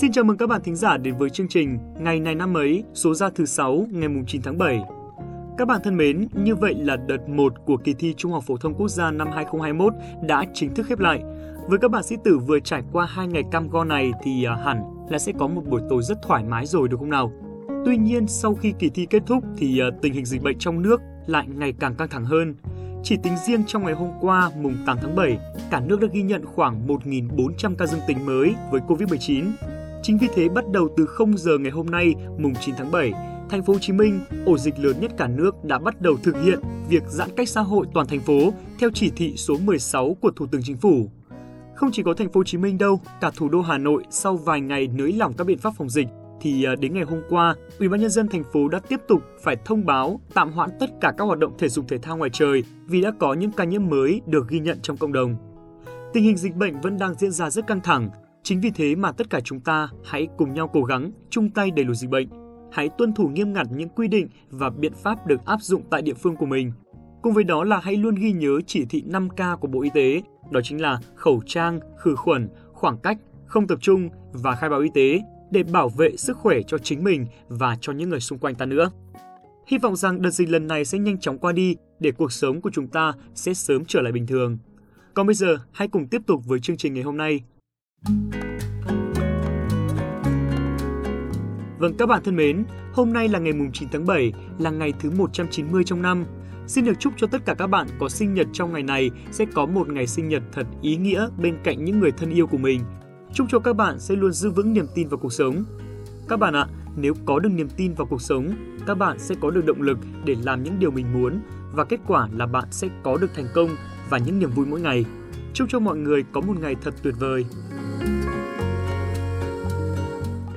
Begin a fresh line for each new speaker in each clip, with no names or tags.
Xin chào mừng các bạn thính giả đến với chương trình Ngày này năm ấy, số ra thứ 6 ngày 9 tháng 7. Các bạn thân mến, như vậy là đợt 1 của kỳ thi Trung học phổ thông quốc gia năm 2021 đã chính thức khép lại. Với các bạn sĩ tử vừa trải qua hai ngày cam go này thì à, hẳn là sẽ có một buổi tối rất thoải mái rồi đúng không nào? Tuy nhiên, sau khi kỳ thi kết thúc thì à, tình hình dịch bệnh trong nước lại ngày càng căng thẳng hơn. Chỉ tính riêng trong ngày hôm qua, mùng 8 tháng 7, cả nước đã ghi nhận khoảng 1.400 ca dương tính mới với COVID-19. Chính vì thế, bắt đầu từ 0 giờ ngày hôm nay, mùng 9 tháng 7, thành phố Hồ Chí Minh, ổ dịch lớn nhất cả nước đã bắt đầu thực hiện việc giãn cách xã hội toàn thành phố theo chỉ thị số 16 của Thủ tướng Chính phủ. Không chỉ có thành phố Hồ Chí Minh đâu, cả thủ đô Hà Nội sau vài ngày nới lỏng các biện pháp phòng dịch thì à, đến ngày hôm qua, Ủy ban nhân dân thành phố đã tiếp tục phải thông báo tạm hoãn tất cả các hoạt động thể dục thể thao ngoài trời vì đã có những ca nhiễm mới được ghi nhận trong cộng đồng. Tình hình dịch bệnh vẫn đang diễn ra rất căng thẳng, chính vì thế mà tất cả chúng ta hãy cùng nhau cố gắng chung tay đẩy lùi dịch bệnh. Hãy tuân thủ nghiêm ngặt những quy định và biện pháp được áp dụng tại địa phương của mình. Cùng với đó là hãy luôn ghi nhớ chỉ thị 5K của Bộ Y tế, đó chính là khẩu trang, khử khuẩn, khoảng cách, không tập trung và khai báo y tế để bảo vệ sức khỏe cho chính mình và cho những người xung quanh ta nữa. Hy vọng rằng đợt dịch lần này sẽ nhanh chóng qua đi để cuộc sống của chúng ta sẽ sớm trở lại bình thường. Còn bây giờ, hãy cùng tiếp tục với chương trình ngày hôm nay. Vâng các bạn thân mến, hôm nay là ngày mùng 9 tháng 7, là ngày thứ 190 trong năm. Xin được chúc cho tất cả các bạn có sinh nhật trong ngày này sẽ có một ngày sinh nhật thật ý nghĩa bên cạnh những người thân yêu của mình Chúc cho các bạn sẽ luôn giữ vững niềm tin vào cuộc sống. Các bạn ạ, nếu có được niềm tin vào cuộc sống, các bạn sẽ có được động lực để làm những điều mình muốn và kết quả là bạn sẽ có được thành công và những niềm vui mỗi ngày. Chúc cho mọi người có một ngày thật tuyệt vời.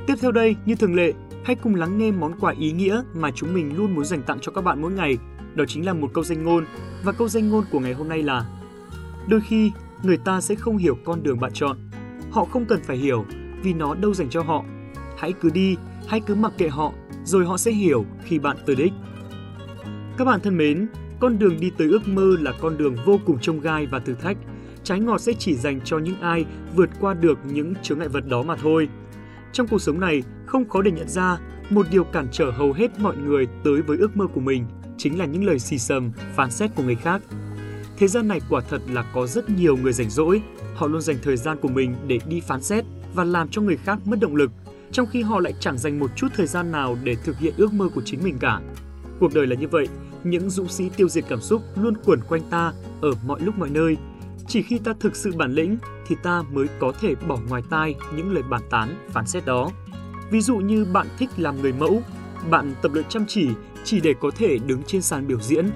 Tiếp theo đây, như thường lệ, hãy cùng lắng nghe món quà ý nghĩa mà chúng mình luôn muốn dành tặng cho các bạn mỗi ngày. Đó chính là một câu danh ngôn và câu danh ngôn của ngày hôm nay là Đôi khi, người ta sẽ không hiểu con đường bạn chọn, Họ không cần phải hiểu vì nó đâu dành cho họ. Hãy cứ đi, hãy cứ mặc kệ họ, rồi họ sẽ hiểu khi bạn tới đích. Các bạn thân mến, con đường đi tới ước mơ là con đường vô cùng trông gai và thử thách. Trái ngọt sẽ chỉ dành cho những ai vượt qua được những chướng ngại vật đó mà thôi. Trong cuộc sống này, không khó để nhận ra một điều cản trở hầu hết mọi người tới với ước mơ của mình chính là những lời xì xầm, phán xét của người khác. Thế gian này quả thật là có rất nhiều người rảnh rỗi, họ luôn dành thời gian của mình để đi phán xét và làm cho người khác mất động lực, trong khi họ lại chẳng dành một chút thời gian nào để thực hiện ước mơ của chính mình cả. Cuộc đời là như vậy, những dũng sĩ tiêu diệt cảm xúc luôn quẩn quanh ta ở mọi lúc mọi nơi. Chỉ khi ta thực sự bản lĩnh thì ta mới có thể bỏ ngoài tai những lời bàn tán, phán xét đó. Ví dụ như bạn thích làm người mẫu, bạn tập luyện chăm chỉ chỉ để có thể đứng trên sàn biểu diễn.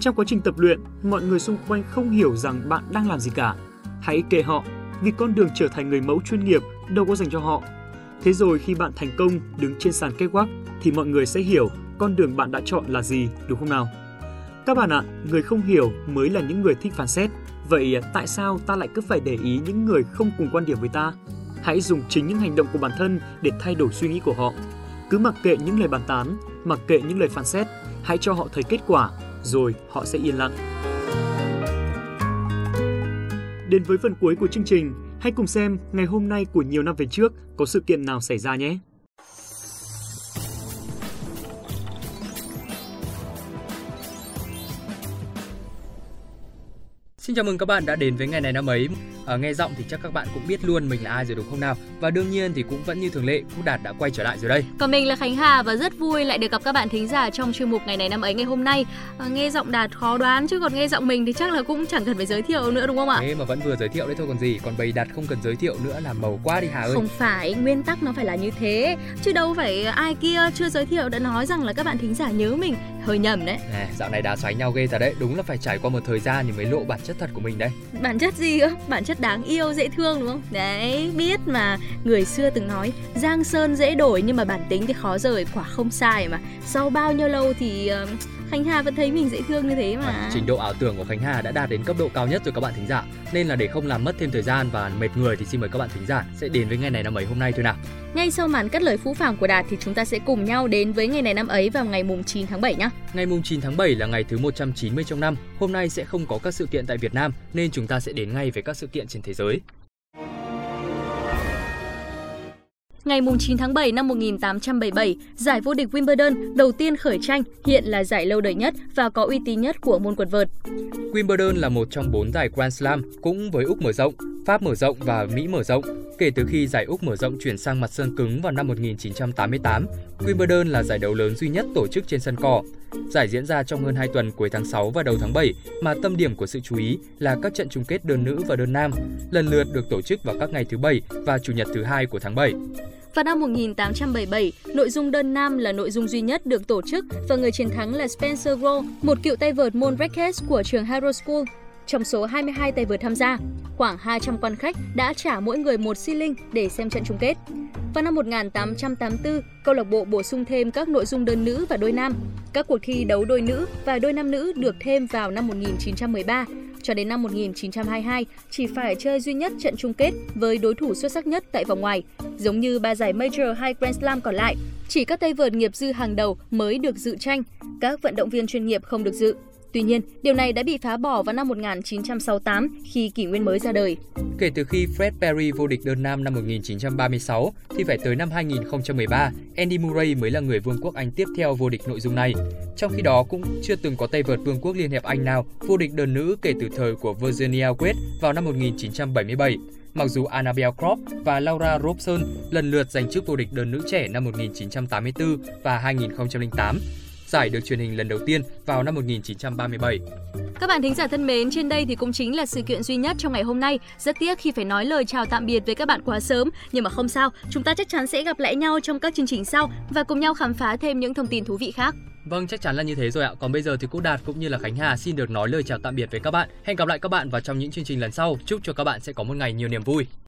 Trong quá trình tập luyện, mọi người xung quanh không hiểu rằng bạn đang làm gì cả Hãy kệ họ, vì con đường trở thành người mẫu chuyên nghiệp đâu có dành cho họ. Thế rồi khi bạn thành công đứng trên sàn catwalk thì mọi người sẽ hiểu con đường bạn đã chọn là gì, đúng không nào? Các bạn ạ, người không hiểu mới là những người thích phán xét. Vậy à, tại sao ta lại cứ phải để ý những người không cùng quan điểm với ta? Hãy dùng chính những hành động của bản thân để thay đổi suy nghĩ của họ. Cứ mặc kệ những lời bàn tán, mặc kệ những lời phán xét, hãy cho họ thấy kết quả, rồi họ sẽ yên lặng. Đến với phần cuối của chương trình, hãy cùng xem ngày hôm nay của nhiều năm về trước có sự kiện nào xảy ra nhé.
Xin chào mừng các bạn đã đến với ngày này năm ấy. À, nghe giọng thì chắc các bạn cũng biết luôn mình là ai rồi đúng không nào? Và đương nhiên thì cũng vẫn như thường lệ, Phúc Đạt đã quay trở lại rồi đây.
Còn mình là Khánh Hà và rất vui lại được gặp các bạn thính giả trong chuyên mục ngày này năm ấy ngày hôm nay. À, nghe giọng Đạt khó đoán chứ còn nghe giọng mình thì chắc là cũng chẳng cần phải giới thiệu nữa đúng không ạ?
Thế mà vẫn vừa giới thiệu đấy thôi còn gì, còn bầy Đạt không cần giới thiệu nữa là màu quá đi Hà ơi.
Không phải, nguyên tắc nó phải là như thế, chứ đâu phải ai kia chưa giới thiệu đã nói rằng là các bạn thính giả nhớ mình, hơi nhầm đấy.
À, dạo này đá xoáy nhau ghê thật đấy, đúng là phải trải qua một thời gian thì mới lộ bản chất thật của mình đấy.
Bản chất gì ư? Bản chất đáng yêu, dễ thương đúng không? Đấy, biết mà người xưa từng nói Giang Sơn dễ đổi nhưng mà bản tính thì khó rời, quả không sai mà. Sau bao nhiêu lâu thì uh, Khánh Hà vẫn thấy mình dễ thương như thế mà. À,
trình độ ảo tưởng của Khánh Hà đã đạt đến cấp độ cao nhất rồi các bạn thính giả. Nên là để không làm mất thêm thời gian và mệt người thì xin mời các bạn thính giả sẽ đến với ngày này năm ấy hôm nay thôi nào.
Ngay sau màn cất lời phũ phàng của Đạt thì chúng ta sẽ cùng nhau đến với ngày này năm ấy vào ngày mùng 9 tháng 7 nhé.
Ngày mùng 9 tháng 7 là ngày thứ 190 trong năm. Hôm nay sẽ không có các sự kiện tại Việt Nam nên chúng ta sẽ đến ngay với các sự kiện trên thế giới.
Ngày 9 tháng 7 năm 1877, giải vô địch Wimbledon đầu tiên khởi tranh, hiện là giải lâu đời nhất và có uy tín nhất của môn quần vợt.
Wimbledon là một trong bốn giải Grand Slam, cũng với Úc mở rộng, Pháp mở rộng và Mỹ mở rộng. Kể từ khi giải Úc mở rộng chuyển sang mặt sân cứng vào năm 1988, Wimbledon là giải đấu lớn duy nhất tổ chức trên sân cỏ. Giải diễn ra trong hơn 2 tuần cuối tháng 6 và đầu tháng 7, mà tâm điểm của sự chú ý là các trận chung kết đơn nữ và đơn nam, lần lượt được tổ chức vào các ngày thứ Bảy và Chủ nhật thứ hai của tháng 7.
Vào năm 1877, nội dung đơn nam là nội dung duy nhất được tổ chức và người chiến thắng là Spencer Rowe, một cựu tay vợt môn racket của trường Harrow School. Trong số 22 tay vợt tham gia, khoảng 200 quan khách đã trả mỗi người một xi linh để xem trận chung kết. Vào năm 1884, câu lạc bộ bổ sung thêm các nội dung đơn nữ và đôi nam. Các cuộc thi đấu đôi nữ và đôi nam nữ được thêm vào năm 1913 cho đến năm 1922 chỉ phải chơi duy nhất trận chung kết với đối thủ xuất sắc nhất tại vòng ngoài. Giống như ba giải Major hay Grand Slam còn lại, chỉ các tay vợt nghiệp dư hàng đầu mới được dự tranh, các vận động viên chuyên nghiệp không được dự. Tuy nhiên, điều này đã bị phá bỏ vào năm 1968 khi kỷ nguyên mới ra đời.
Kể từ khi Fred Perry vô địch đơn nam năm 1936 thì phải tới năm 2013, Andy Murray mới là người Vương quốc Anh tiếp theo vô địch nội dung này. Trong khi đó cũng chưa từng có tay vợt Vương quốc Liên hiệp Anh nào vô địch đơn nữ kể từ thời của Virginia Wade vào năm 1977 mặc dù Annabelle Croft và Laura Robson lần lượt giành chức vô địch đơn nữ trẻ năm 1984 và 2008. Giải được truyền hình lần đầu tiên vào năm 1937.
Các bạn thính giả thân mến, trên đây thì cũng chính là sự kiện duy nhất trong ngày hôm nay. Rất tiếc khi phải nói lời chào tạm biệt với các bạn quá sớm, nhưng mà không sao, chúng ta chắc chắn sẽ gặp lại nhau trong các chương trình sau và cùng nhau khám phá thêm những thông tin thú vị khác.
Vâng, chắc chắn là như thế rồi ạ. Còn bây giờ thì Quốc Đạt cũng như là Khánh Hà xin được nói lời chào tạm biệt với các bạn. Hẹn gặp lại các bạn vào trong những chương trình lần sau. Chúc cho các bạn sẽ có một ngày nhiều niềm vui.